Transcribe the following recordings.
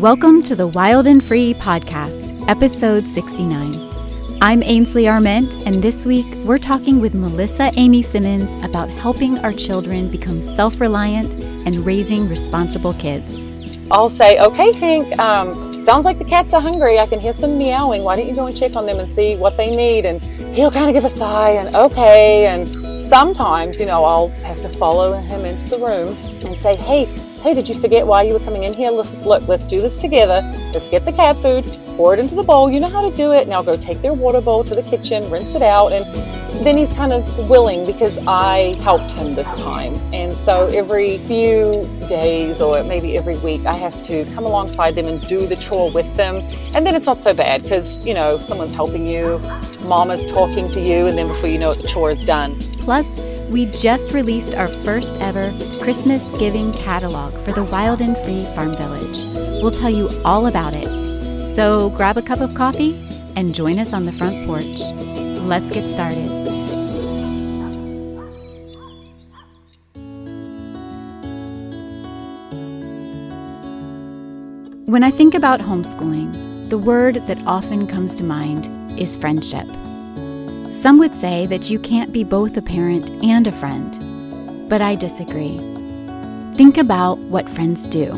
Welcome to the Wild and Free podcast, episode 69. I'm Ainsley Arment, and this week we're talking with Melissa Amy Simmons about helping our children become self reliant and raising responsible kids. I'll say, okay, Hank, um, sounds like the cats are hungry. I can hear some meowing. Why don't you go and check on them and see what they need? And he'll kind of give a sigh and okay. And sometimes, you know, I'll have to follow him into the room and say, hey, hey, did you forget why you were coming in here? Let's, look, let's do this together. Let's get the cat food, pour it into the bowl. You know how to do it. Now go take their water bowl to the kitchen, rinse it out, and then he's kind of willing because I helped him this time. And so every few days or maybe every week, I have to come alongside them and do the chore with them. And then it's not so bad because, you know, someone's helping you, mama's talking to you, and then before you know it, the chore is done. Plus, we just released our first ever Christmas giving catalog for the Wild and Free Farm Village. We'll tell you all about it. So grab a cup of coffee and join us on the front porch. Let's get started. When I think about homeschooling, the word that often comes to mind is friendship. Some would say that you can't be both a parent and a friend, but I disagree. Think about what friends do.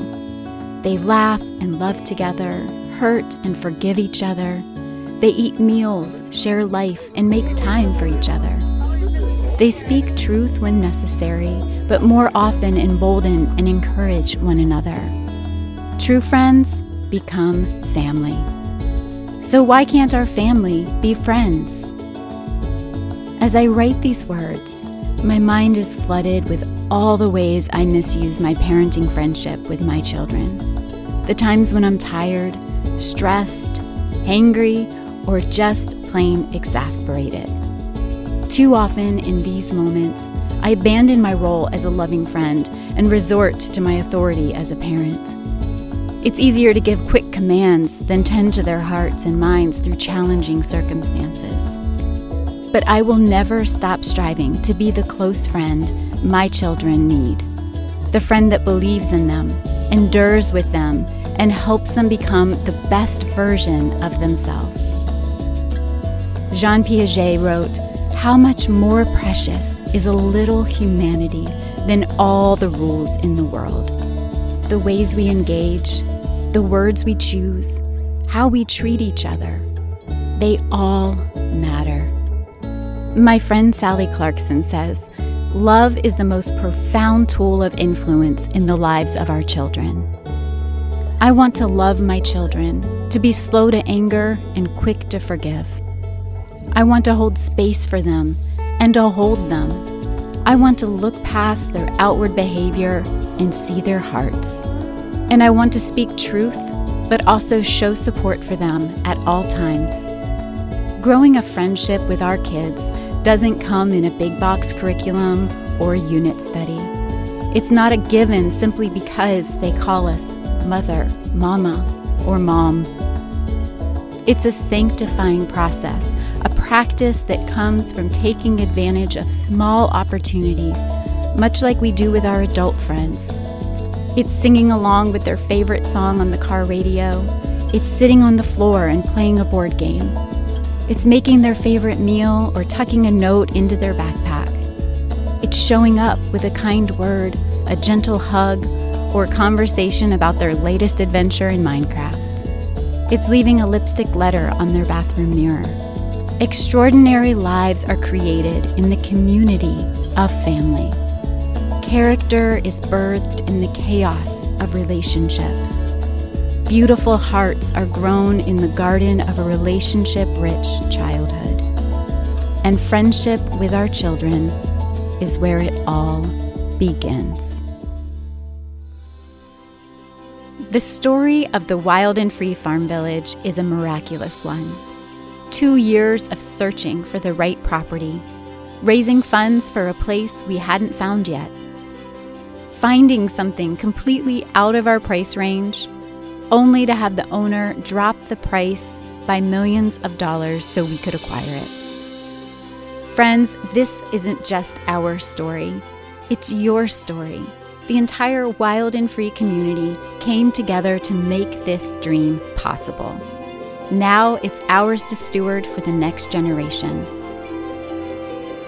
They laugh and love together, hurt and forgive each other. They eat meals, share life, and make time for each other. They speak truth when necessary, but more often embolden and encourage one another. True friends become family. So, why can't our family be friends? As I write these words, my mind is flooded with all the ways I misuse my parenting friendship with my children. The times when I'm tired, stressed, hangry, or just plain exasperated. Too often in these moments, I abandon my role as a loving friend and resort to my authority as a parent. It's easier to give quick commands than tend to their hearts and minds through challenging circumstances. But I will never stop striving to be the close friend my children need. The friend that believes in them, endures with them, and helps them become the best version of themselves. Jean Piaget wrote, How much more precious is a little humanity than all the rules in the world? The ways we engage, the words we choose, how we treat each other, they all matter. My friend Sally Clarkson says, Love is the most profound tool of influence in the lives of our children. I want to love my children, to be slow to anger and quick to forgive. I want to hold space for them and to hold them. I want to look past their outward behavior and see their hearts. And I want to speak truth, but also show support for them at all times. Growing a friendship with our kids doesn't come in a big box curriculum or unit study. It's not a given simply because they call us mother, mama, or mom. It's a sanctifying process, a practice that comes from taking advantage of small opportunities, much like we do with our adult friends. It's singing along with their favorite song on the car radio. It's sitting on the floor and playing a board game. It's making their favorite meal or tucking a note into their backpack. It's showing up with a kind word, a gentle hug, or conversation about their latest adventure in Minecraft. It's leaving a lipstick letter on their bathroom mirror. Extraordinary lives are created in the community of family. Character is birthed in the chaos of relationships. Beautiful hearts are grown in the garden of a relationship rich childhood. And friendship with our children is where it all begins. The story of the Wild and Free Farm Village is a miraculous one. Two years of searching for the right property, raising funds for a place we hadn't found yet, finding something completely out of our price range only to have the owner drop the price by millions of dollars so we could acquire it. Friends, this isn't just our story, it's your story. the entire wild and free community came together to make this dream possible. Now it's ours to steward for the next generation.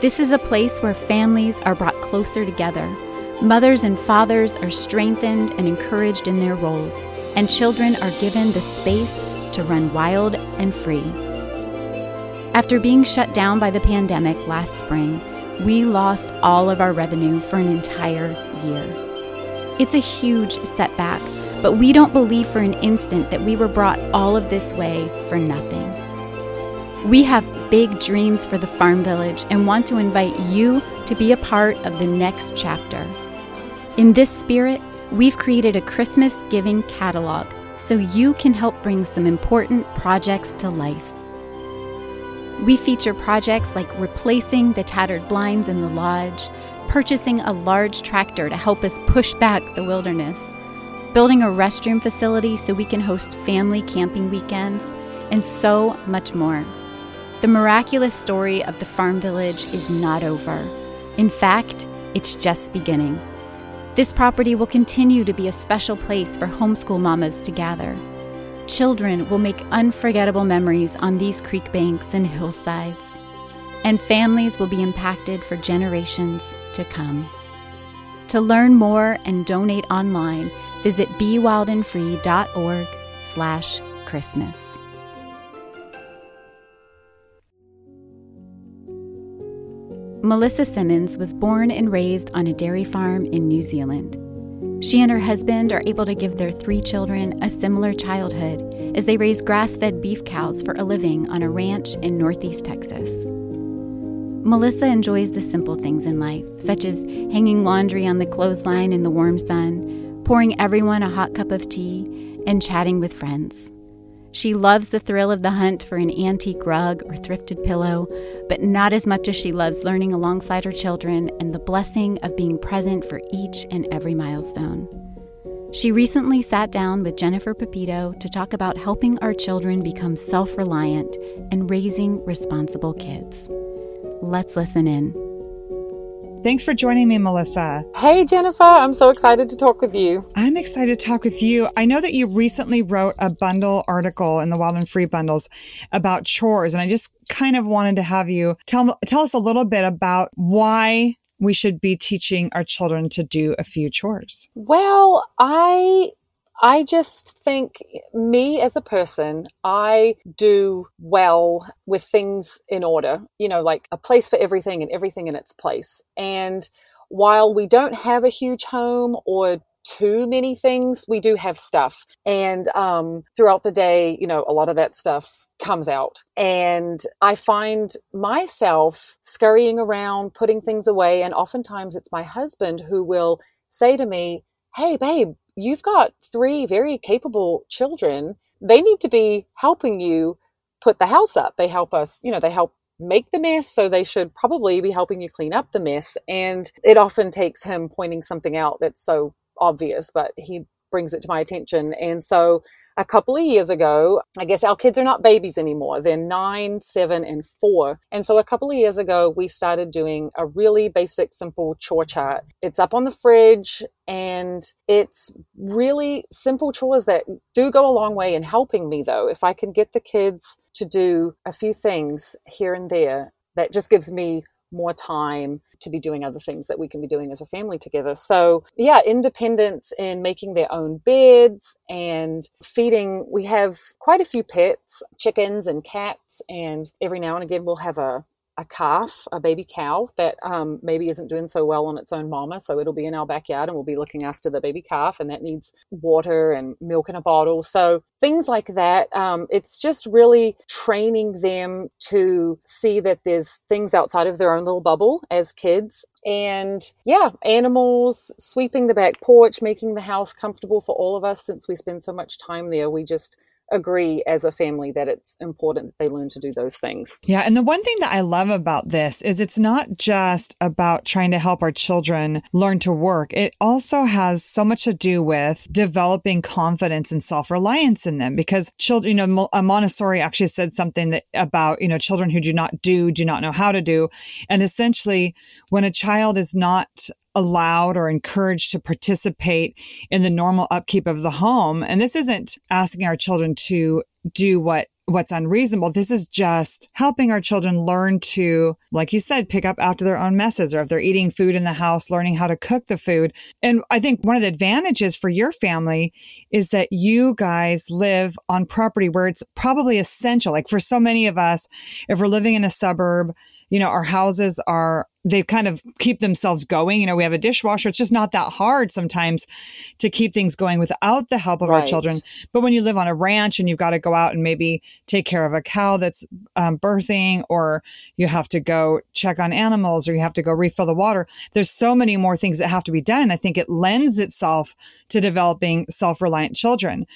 This is a place where families are brought closer together. Mothers and fathers are strengthened and encouraged in their roles, and children are given the space to run wild and free. After being shut down by the pandemic last spring, we lost all of our revenue for an entire year. It's a huge setback, but we don't believe for an instant that we were brought all of this way for nothing. We have big dreams for the farm village and want to invite you to be a part of the next chapter. In this spirit, we've created a Christmas giving catalog so you can help bring some important projects to life. We feature projects like replacing the tattered blinds in the lodge, purchasing a large tractor to help us push back the wilderness, building a restroom facility so we can host family camping weekends, and so much more. The miraculous story of the farm village is not over. In fact, it's just beginning. This property will continue to be a special place for homeschool mamas to gather. Children will make unforgettable memories on these creek banks and hillsides, and families will be impacted for generations to come. To learn more and donate online, visit bewildandfree.org slash Christmas. Melissa Simmons was born and raised on a dairy farm in New Zealand. She and her husband are able to give their three children a similar childhood as they raise grass fed beef cows for a living on a ranch in northeast Texas. Melissa enjoys the simple things in life, such as hanging laundry on the clothesline in the warm sun, pouring everyone a hot cup of tea, and chatting with friends. She loves the thrill of the hunt for an antique rug or thrifted pillow, but not as much as she loves learning alongside her children and the blessing of being present for each and every milestone. She recently sat down with Jennifer Pepito to talk about helping our children become self reliant and raising responsible kids. Let's listen in. Thanks for joining me, Melissa. Hey, Jennifer. I'm so excited to talk with you. I'm excited to talk with you. I know that you recently wrote a bundle article in the Wild and Free bundles about chores, and I just kind of wanted to have you tell tell us a little bit about why we should be teaching our children to do a few chores. Well, I I just think me as a person, I do well with things in order, you know, like a place for everything and everything in its place. And while we don't have a huge home or too many things, we do have stuff. And um, throughout the day, you know, a lot of that stuff comes out. And I find myself scurrying around, putting things away. And oftentimes it's my husband who will say to me, Hey, babe, you've got three very capable children. They need to be helping you put the house up. They help us, you know, they help make the mess. So they should probably be helping you clean up the mess. And it often takes him pointing something out that's so obvious, but he brings it to my attention. And so a couple of years ago, I guess our kids are not babies anymore. They're nine, seven, and four. And so a couple of years ago, we started doing a really basic, simple chore chart. It's up on the fridge and it's really simple chores that do go a long way in helping me though. If I can get the kids to do a few things here and there, that just gives me more time to be doing other things that we can be doing as a family together. So, yeah, independence in making their own beds and feeding. We have quite a few pets, chickens and cats, and every now and again we'll have a a calf, a baby cow that um, maybe isn't doing so well on its own mama. So it'll be in our backyard and we'll be looking after the baby calf and that needs water and milk in a bottle. So things like that. Um, it's just really training them to see that there's things outside of their own little bubble as kids. And yeah, animals, sweeping the back porch, making the house comfortable for all of us since we spend so much time there. We just, agree as a family that it's important that they learn to do those things. Yeah. And the one thing that I love about this is it's not just about trying to help our children learn to work. It also has so much to do with developing confidence and self-reliance in them because children, you know, a uh, Montessori actually said something that about, you know, children who do not do, do not know how to do. And essentially when a child is not allowed or encouraged to participate in the normal upkeep of the home. And this isn't asking our children to do what what's unreasonable. This is just helping our children learn to, like you said, pick up after their own messes, or if they're eating food in the house, learning how to cook the food. And I think one of the advantages for your family is that you guys live on property where it's probably essential. Like for so many of us, if we're living in a suburb, you know, our houses are, they kind of keep themselves going. You know, we have a dishwasher. It's just not that hard sometimes to keep things going without the help of right. our children. But when you live on a ranch and you've got to go out and maybe take care of a cow that's um, birthing, or you have to go check on animals, or you have to go refill the water, there's so many more things that have to be done. I think it lends itself to developing self reliant children.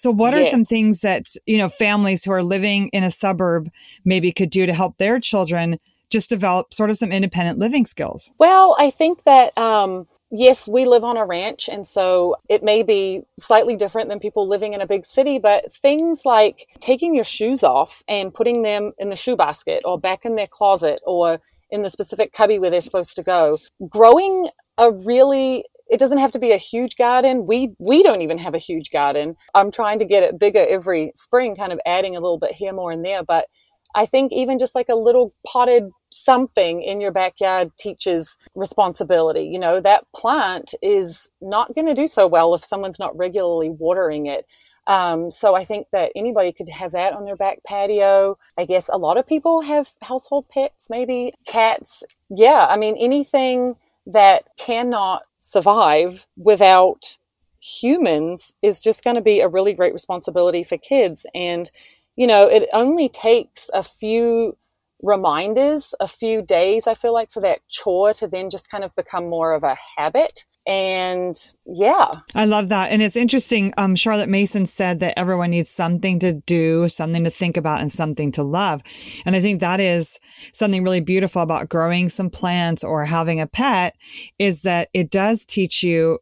So what yes. are some things that, you know, families who are living in a suburb maybe could do to help their children just develop sort of some independent living skills? Well, I think that, um, yes, we live on a ranch, and so it may be slightly different than people living in a big city, but things like taking your shoes off and putting them in the shoe basket or back in their closet or in the specific cubby where they're supposed to go. Growing a really it doesn't have to be a huge garden. We we don't even have a huge garden. I'm trying to get it bigger every spring, kind of adding a little bit here, more, and there. But I think even just like a little potted something in your backyard teaches responsibility. You know, that plant is not going to do so well if someone's not regularly watering it. Um, so I think that anybody could have that on their back patio. I guess a lot of people have household pets, maybe cats. Yeah, I mean, anything that cannot survive without humans is just going to be a really great responsibility for kids. And you know, it only takes a few reminders, a few days, I feel like, for that chore to then just kind of become more of a habit. And yeah. I love that. And it's interesting. Um, Charlotte Mason said that everyone needs something to do, something to think about, and something to love. And I think that is something really beautiful about growing some plants or having a pet is that it does teach you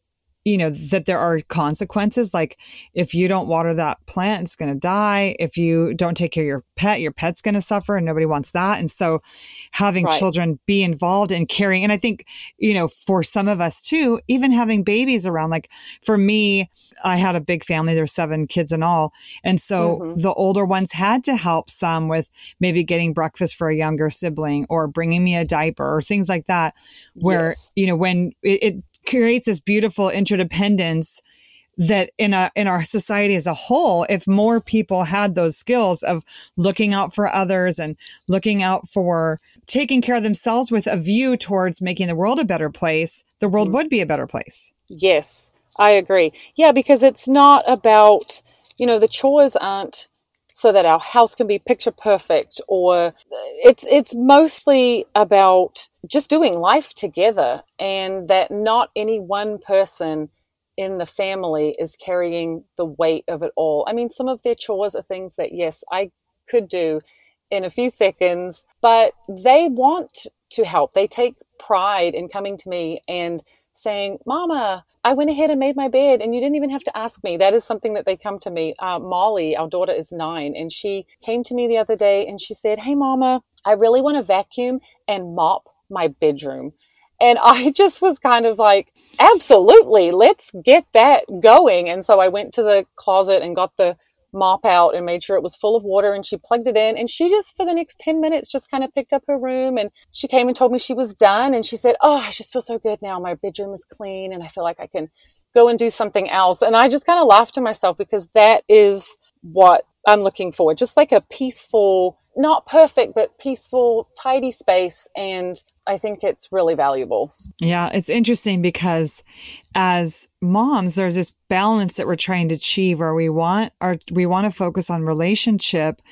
you know, that there are consequences. Like if you don't water that plant, it's going to die. If you don't take care of your pet, your pet's going to suffer and nobody wants that. And so having right. children be involved in caring. And I think, you know, for some of us too, even having babies around, like for me, I had a big family. There were seven kids in all. And so mm-hmm. the older ones had to help some with maybe getting breakfast for a younger sibling or bringing me a diaper or things like that. Where, yes. you know, when it, it creates this beautiful interdependence that in a in our society as a whole if more people had those skills of looking out for others and looking out for taking care of themselves with a view towards making the world a better place the world mm. would be a better place yes i agree yeah because it's not about you know the chores aren't so that our house can be picture perfect or it's it's mostly about just doing life together and that not any one person in the family is carrying the weight of it all. I mean some of their chores are things that yes, I could do in a few seconds, but they want to help. They take pride in coming to me and saying, Mama, I went ahead and made my bed and you didn't even have to ask me. That is something that they come to me. Uh, Molly, our daughter is nine, and she came to me the other day and she said, Hey, Mama, I really want to vacuum and mop my bedroom. And I just was kind of like, absolutely, let's get that going. And so I went to the closet and got the mop out and made sure it was full of water and she plugged it in and she just for the next 10 minutes just kind of picked up her room and she came and told me she was done and she said oh i just feel so good now my bedroom is clean and i feel like i can go and do something else and i just kind of laughed to myself because that is what i'm looking for just like a peaceful not perfect, but peaceful, tidy space. And I think it's really valuable. Yeah, it's interesting because as moms, there's this balance that we're trying to achieve where we want our, we want to focus on relationship,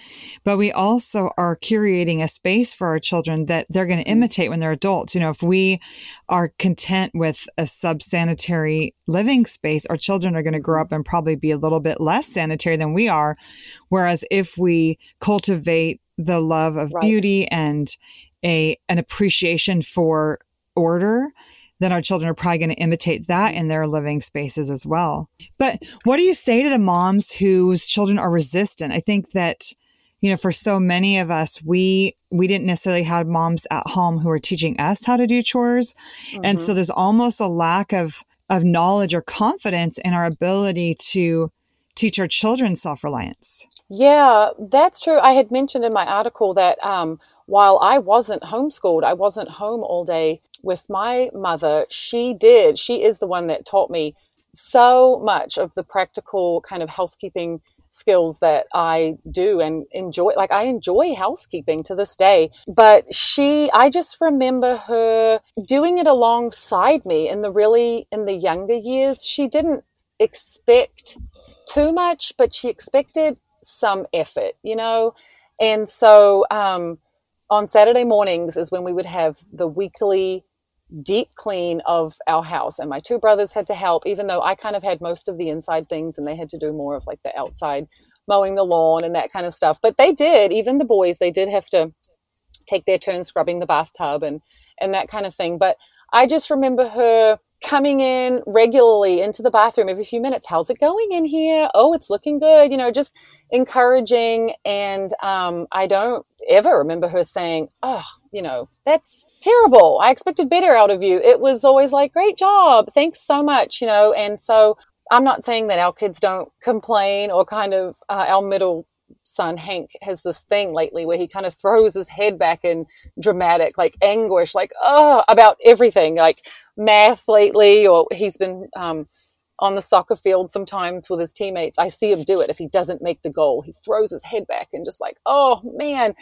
but we also are curating a space for our children that they're going to mm. imitate when they're adults. You know, if we are content with a sub-sanitary living space, our children are going to grow up and probably be a little bit less sanitary than we are. Whereas if we cultivate the love of right. beauty and a an appreciation for order then our children are probably going to imitate that in their living spaces as well. But what do you say to the moms whose children are resistant? I think that you know, for so many of us, we, we didn't necessarily have moms at home who were teaching us how to do chores. Mm-hmm. And so there's almost a lack of, of knowledge or confidence in our ability to teach our children self-reliance. Yeah, that's true. I had mentioned in my article that, um, while I wasn't homeschooled, I wasn't home all day with my mother. She did. She is the one that taught me so much of the practical kind of housekeeping skills that I do and enjoy. Like I enjoy housekeeping to this day, but she, I just remember her doing it alongside me in the really, in the younger years. She didn't expect too much, but she expected some effort, you know? And so, um, on Saturday mornings is when we would have the weekly deep clean of our house. And my two brothers had to help, even though I kind of had most of the inside things and they had to do more of like the outside mowing the lawn and that kind of stuff. But they did, even the boys, they did have to take their turn scrubbing the bathtub and, and that kind of thing. But I just remember her coming in regularly into the bathroom every few minutes. How's it going in here? Oh, it's looking good. You know, just encouraging. And um, I don't ever remember her saying, oh, you know, that's terrible. I expected better out of you. It was always like, great job. Thanks so much, you know. And so I'm not saying that our kids don't complain or kind of uh, our middle son Hank has this thing lately where he kind of throws his head back in dramatic, like anguish, like, oh, about everything, like math lately, or he's been, um, on the soccer field sometimes with his teammates. I see him do it. If he doesn't make the goal, he throws his head back and just like, oh man.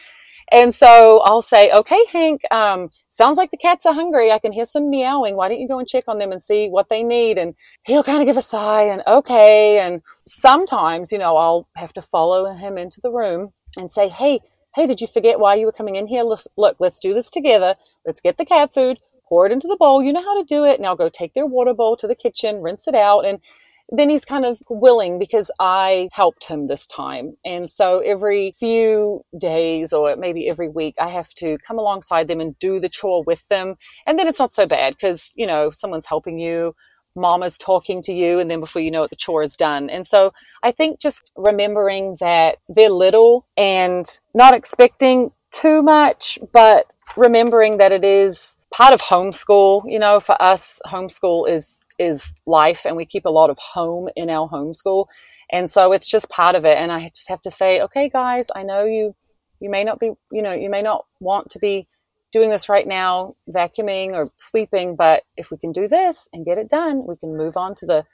And so I'll say, okay, Hank, um, sounds like the cats are hungry. I can hear some meowing. Why don't you go and check on them and see what they need? And he'll kind of give a sigh and okay. And sometimes, you know, I'll have to follow him into the room and say, hey, hey, did you forget why you were coming in here? Look, let's do this together. Let's get the cat food, pour it into the bowl. You know how to do it. Now go take their water bowl to the kitchen, rinse it out. And then he's kind of willing because I helped him this time. And so every few days or maybe every week, I have to come alongside them and do the chore with them. And then it's not so bad because, you know, someone's helping you, mama's talking to you, and then before you know it, the chore is done. And so I think just remembering that they're little and not expecting too much, but remembering that it is part of homeschool. You know, for us, homeschool is is life, and we keep a lot of home in our homeschool, and so it's just part of it. And I just have to say, okay, guys, I know you you may not be, you know, you may not want to be doing this right now, vacuuming or sweeping, but if we can do this and get it done, we can move on to the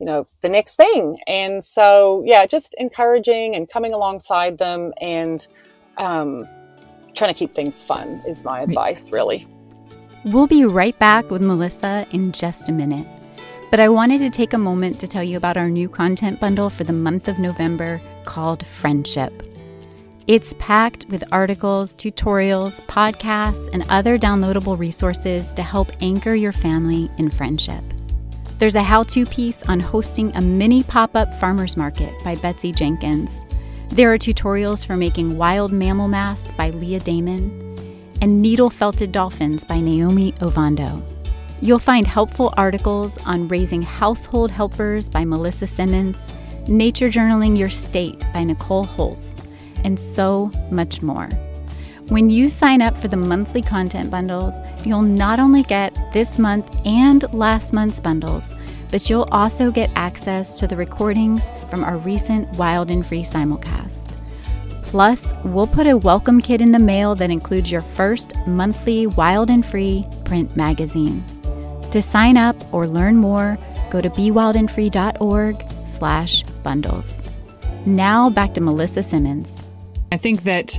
you know the next thing and so yeah just encouraging and coming alongside them and um, trying to keep things fun is my advice, really. We'll be right back with Melissa in just a minute. But I wanted to take a moment to tell you about our new content bundle for the month of November called Friendship. It's packed with articles, tutorials, podcasts, and other downloadable resources to help anchor your family in friendship. There's a how to piece on hosting a mini pop up farmers market by Betsy Jenkins there are tutorials for making wild mammal masks by Leah Damon and needle felted dolphins by Naomi Ovando. You'll find helpful articles on raising household helpers by Melissa Simmons, nature journaling your state by Nicole Holst, and so much more. When you sign up for the monthly content bundles, you'll not only get this month and last month's bundles, but you'll also get access to the recordings from our recent Wild and Free simulcast. Plus, we'll put a welcome kit in the mail that includes your first monthly Wild and Free print magazine. To sign up or learn more, go to bewildandfree.org slash bundles. Now back to Melissa Simmons. I think that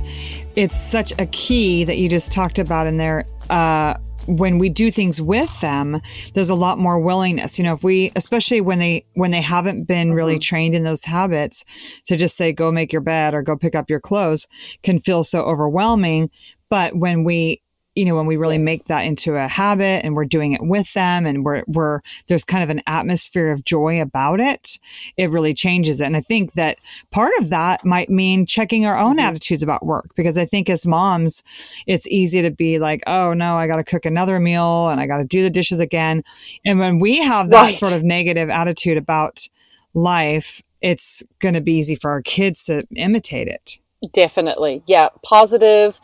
it's such a key that you just talked about in there. Uh, when we do things with them, there's a lot more willingness. You know, if we, especially when they, when they haven't been really mm-hmm. trained in those habits to just say, go make your bed or go pick up your clothes can feel so overwhelming. But when we you know, when we really yes. make that into a habit and we're doing it with them and we're, we're, there's kind of an atmosphere of joy about it, it really changes it. And I think that part of that might mean checking our own mm-hmm. attitudes about work because I think as moms, it's easy to be like, oh no, I got to cook another meal and I got to do the dishes again. And when we have that right. sort of negative attitude about life, it's going to be easy for our kids to imitate it. Definitely. Yeah. Positive,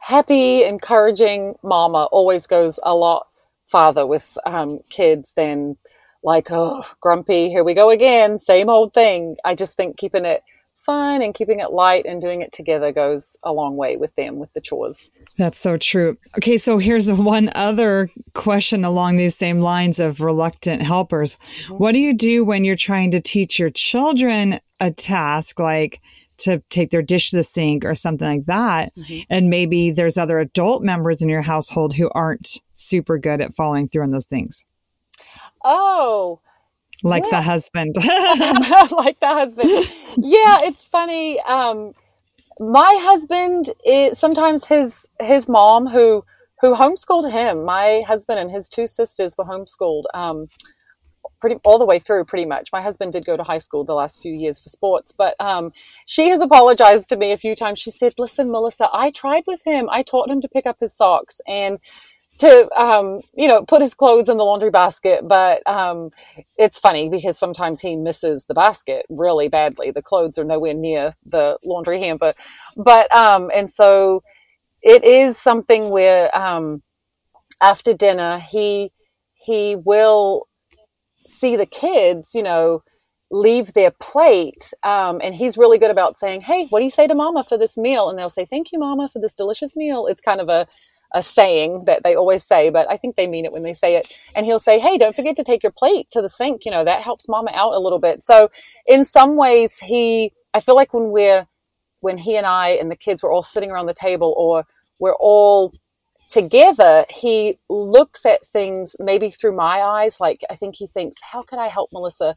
happy, encouraging mama always goes a lot farther with um, kids than like, oh, grumpy, here we go again, same old thing. I just think keeping it fun and keeping it light and doing it together goes a long way with them with the chores. That's so true. Okay, so here's one other question along these same lines of reluctant helpers. Mm-hmm. What do you do when you're trying to teach your children a task like to take their dish to the sink or something like that. Mm-hmm. And maybe there's other adult members in your household who aren't super good at following through on those things. Oh, like yeah. the husband. like the husband. Yeah, it's funny. Um, my husband is sometimes his his mom who who homeschooled him. My husband and his two sisters were homeschooled. Um, pretty all the way through pretty much. My husband did go to high school the last few years for sports but um, she has apologized to me a few times. She said listen melissa i tried with him. I taught him to pick up his socks and to um, you know put his clothes in the laundry basket but um, it's funny because sometimes he misses the basket really badly. The clothes are nowhere near the laundry hamper. But um, and so it is something where um, after dinner he he will see the kids, you know, leave their plate. Um, and he's really good about saying, Hey, what do you say to mama for this meal? And they'll say, Thank you, mama, for this delicious meal. It's kind of a, a saying that they always say, but I think they mean it when they say it. And he'll say, Hey, don't forget to take your plate to the sink. You know, that helps mama out a little bit. So in some ways, he, I feel like when we're, when he and I and the kids were all sitting around the table or we're all together, he looks at things maybe through my eyes. Like, I think he thinks, how could I help Melissa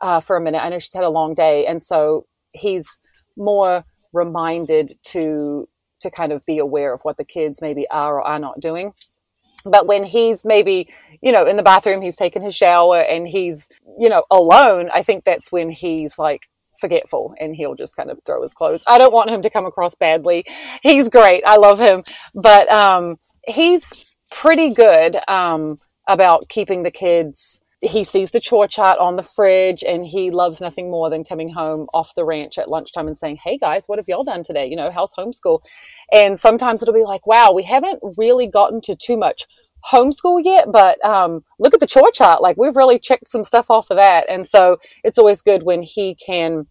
uh, for a minute? I know she's had a long day. And so he's more reminded to to kind of be aware of what the kids maybe are or are not doing but when he's maybe you know in the bathroom he's taken his shower and he's you know alone i think that's when he's like forgetful and he'll just kind of throw his clothes. I don't want him to come across badly. He's great. I love him. But um, he's pretty good um, about keeping the kids. He sees the chore chart on the fridge and he loves nothing more than coming home off the ranch at lunchtime and saying, Hey guys, what have y'all done today? You know, how's homeschool? And sometimes it'll be like, wow, we haven't really gotten to too much homeschool yet, but um, look at the chore chart. Like we've really checked some stuff off of that. And so it's always good when he can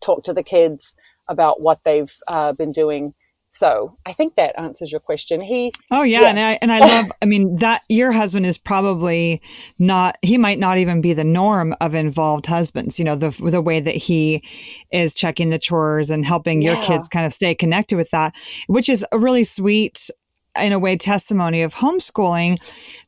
talk to the kids about what they've uh, been doing. So I think that answers your question. He. Oh yeah, yeah. and I and I love. I mean that your husband is probably not. He might not even be the norm of involved husbands. You know the the way that he is checking the chores and helping your yeah. kids kind of stay connected with that, which is a really sweet in a way testimony of homeschooling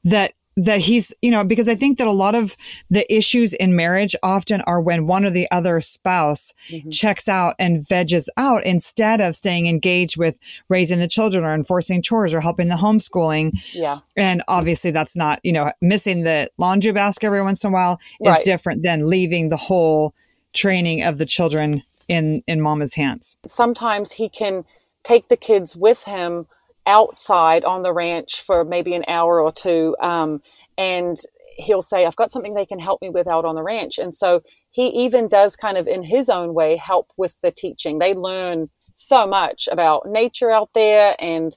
that that he's, you know, because I think that a lot of the issues in marriage often are when one or the other spouse mm-hmm. checks out and veges out instead of staying engaged with raising the children or enforcing chores or helping the homeschooling. Yeah. And obviously that's not, you know, missing the laundry basket every once in a while is right. different than leaving the whole training of the children in in mama's hands. Sometimes he can take the kids with him outside on the ranch for maybe an hour or two. Um, and he'll say, I've got something they can help me with out on the ranch. And so he even does kind of in his own way help with the teaching. They learn so much about nature out there and,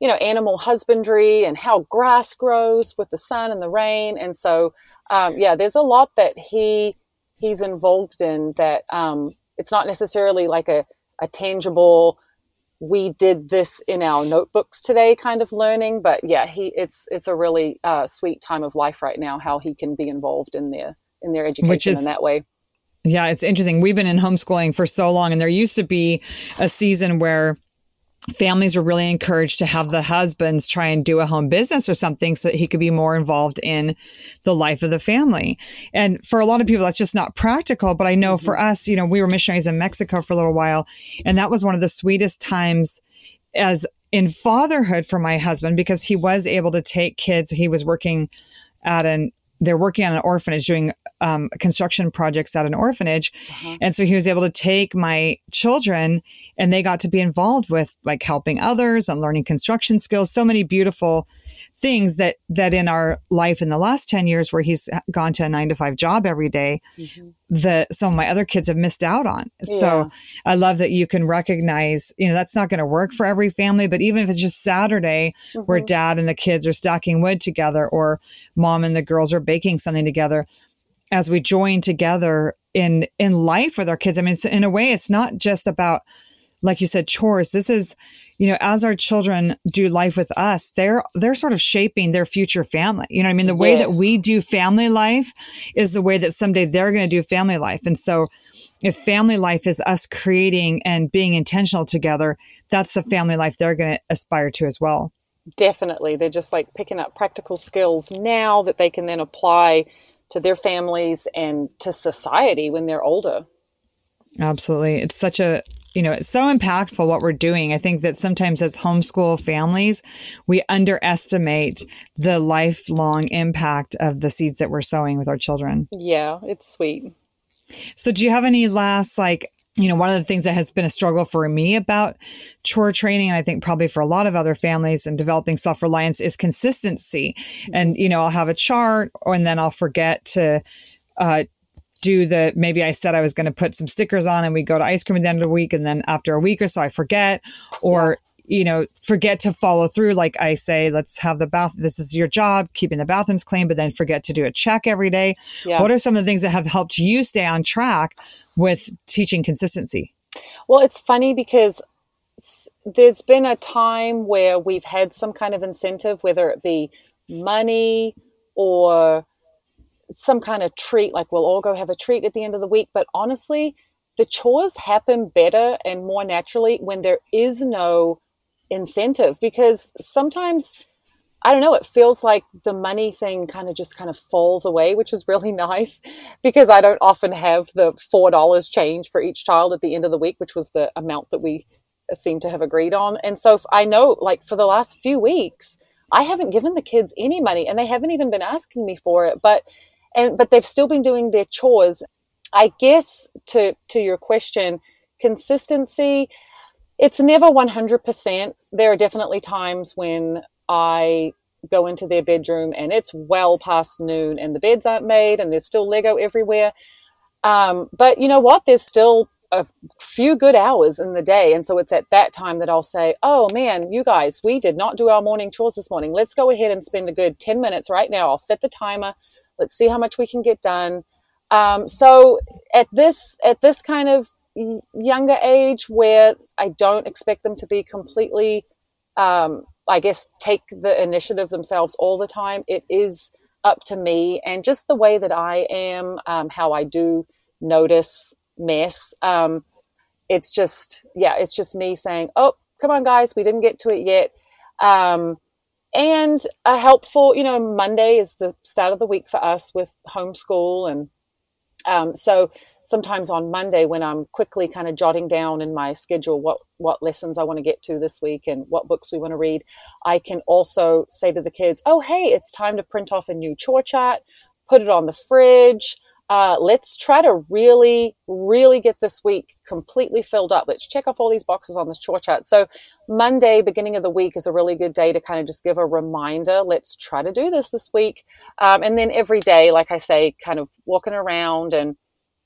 you know, animal husbandry and how grass grows with the sun and the rain. And so, um, yeah, there's a lot that he, he's involved in that, um, it's not necessarily like a, a tangible, we did this in our notebooks today kind of learning but yeah he it's it's a really uh, sweet time of life right now how he can be involved in their in their education is, in that way. Yeah it's interesting. We've been in homeschooling for so long and there used to be a season where families were really encouraged to have the husbands try and do a home business or something so that he could be more involved in the life of the family. And for a lot of people, that's just not practical. But I know mm-hmm. for us, you know, we were missionaries in Mexico for a little while, and that was one of the sweetest times as in fatherhood for my husband because he was able to take kids. He was working at an they're working on an orphanage doing um, construction projects at an orphanage. Uh-huh. And so he was able to take my children and they got to be involved with like helping others and learning construction skills. So many beautiful things that that in our life in the last 10 years where he's gone to a 9 to 5 job every day, mm-hmm. that some of my other kids have missed out on. Yeah. So I love that you can recognize, you know, that's not going to work for every family, but even if it's just Saturday mm-hmm. where dad and the kids are stacking wood together or mom and the girls are baking something together, as we join together in in life with our kids. I mean, in a way, it's not just about like you said chores. This is, you know, as our children do life with us, they're they're sort of shaping their future family. You know, I mean, the way yes. that we do family life is the way that someday they're going to do family life, and so. If family life is us creating and being intentional together, that's the family life they're going to aspire to as well. Definitely. They're just like picking up practical skills now that they can then apply to their families and to society when they're older. Absolutely. It's such a, you know, it's so impactful what we're doing. I think that sometimes as homeschool families, we underestimate the lifelong impact of the seeds that we're sowing with our children. Yeah, it's sweet. So, do you have any last like you know, one of the things that has been a struggle for me about chore training, and I think probably for a lot of other families and developing self reliance is consistency. And, you know, I'll have a chart and then I'll forget to, uh, do the maybe I said I was going to put some stickers on and we go to ice cream at the end of the week and then after a week or so I forget or you know, forget to follow through. Like I say, let's have the bath. This is your job, keeping the bathrooms clean, but then forget to do a check every day. Yeah. What are some of the things that have helped you stay on track with teaching consistency? Well, it's funny because there's been a time where we've had some kind of incentive, whether it be money or some kind of treat, like we'll all go have a treat at the end of the week. But honestly, the chores happen better and more naturally when there is no incentive because sometimes I don't know, it feels like the money thing kind of just kind of falls away, which is really nice because I don't often have the $4 change for each child at the end of the week, which was the amount that we seem to have agreed on. And so I know like for the last few weeks, I haven't given the kids any money and they haven't even been asking me for it, but and but they've still been doing their chores. I guess to to your question, consistency it's never 100%. There are definitely times when I go into their bedroom and it's well past noon and the beds aren't made and there's still Lego everywhere. Um, but you know what? There's still a few good hours in the day. And so it's at that time that I'll say, Oh man, you guys, we did not do our morning chores this morning. Let's go ahead and spend a good 10 minutes right now. I'll set the timer. Let's see how much we can get done. Um, so at this, at this kind of younger age where I don't expect them to be completely, um, I guess, take the initiative themselves all the time. It is up to me and just the way that I am, um, how I do notice mess. Um, it's just, yeah, it's just me saying, oh, come on, guys, we didn't get to it yet. Um, and a helpful, you know, Monday is the start of the week for us with homeschool and um, so sometimes on Monday when I'm quickly kind of jotting down in my schedule what what lessons I want to get to this week and what books we want to read, I can also say to the kids, "Oh, hey, it's time to print off a new chore chart, put it on the fridge." Uh, let's try to really, really get this week completely filled up. Let's check off all these boxes on this chore chart. So Monday, beginning of the week, is a really good day to kind of just give a reminder. Let's try to do this this week. Um, and then every day, like I say, kind of walking around and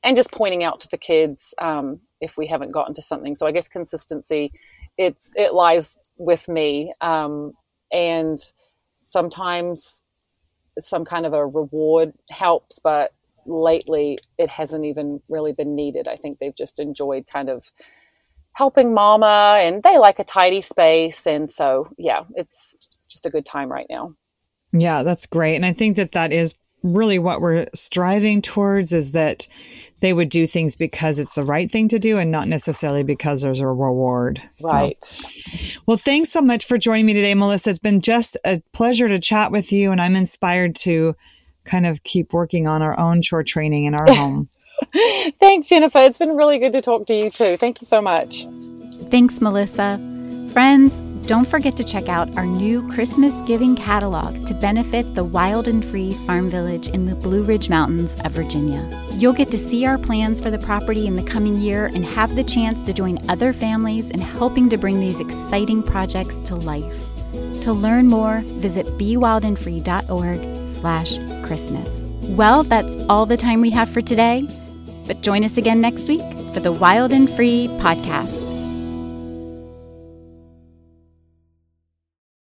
and just pointing out to the kids um, if we haven't gotten to something. So I guess consistency, it's it lies with me, um, and sometimes some kind of a reward helps, but lately it hasn't even really been needed. I think they've just enjoyed kind of helping mama and they like a tidy space. And so, yeah, it's just a good time right now. Yeah, that's great. And I think that that is really what we're striving towards is that they would do things because it's the right thing to do and not necessarily because there's a reward. Right. So, well, thanks so much for joining me today, Melissa. It's been just a pleasure to chat with you and I'm inspired to kind of keep working on our own chore training in our home. Thanks, Jennifer. It's been really good to talk to you too. Thank you so much. Thanks, Melissa. Friends, don't forget to check out our new Christmas giving catalog to benefit the wild and free farm village in the Blue Ridge Mountains of Virginia. You'll get to see our plans for the property in the coming year and have the chance to join other families in helping to bring these exciting projects to life. To learn more, visit bewildandfree.org slash Christmas. Well, that's all the time we have for today, but join us again next week for the Wild and Free podcast.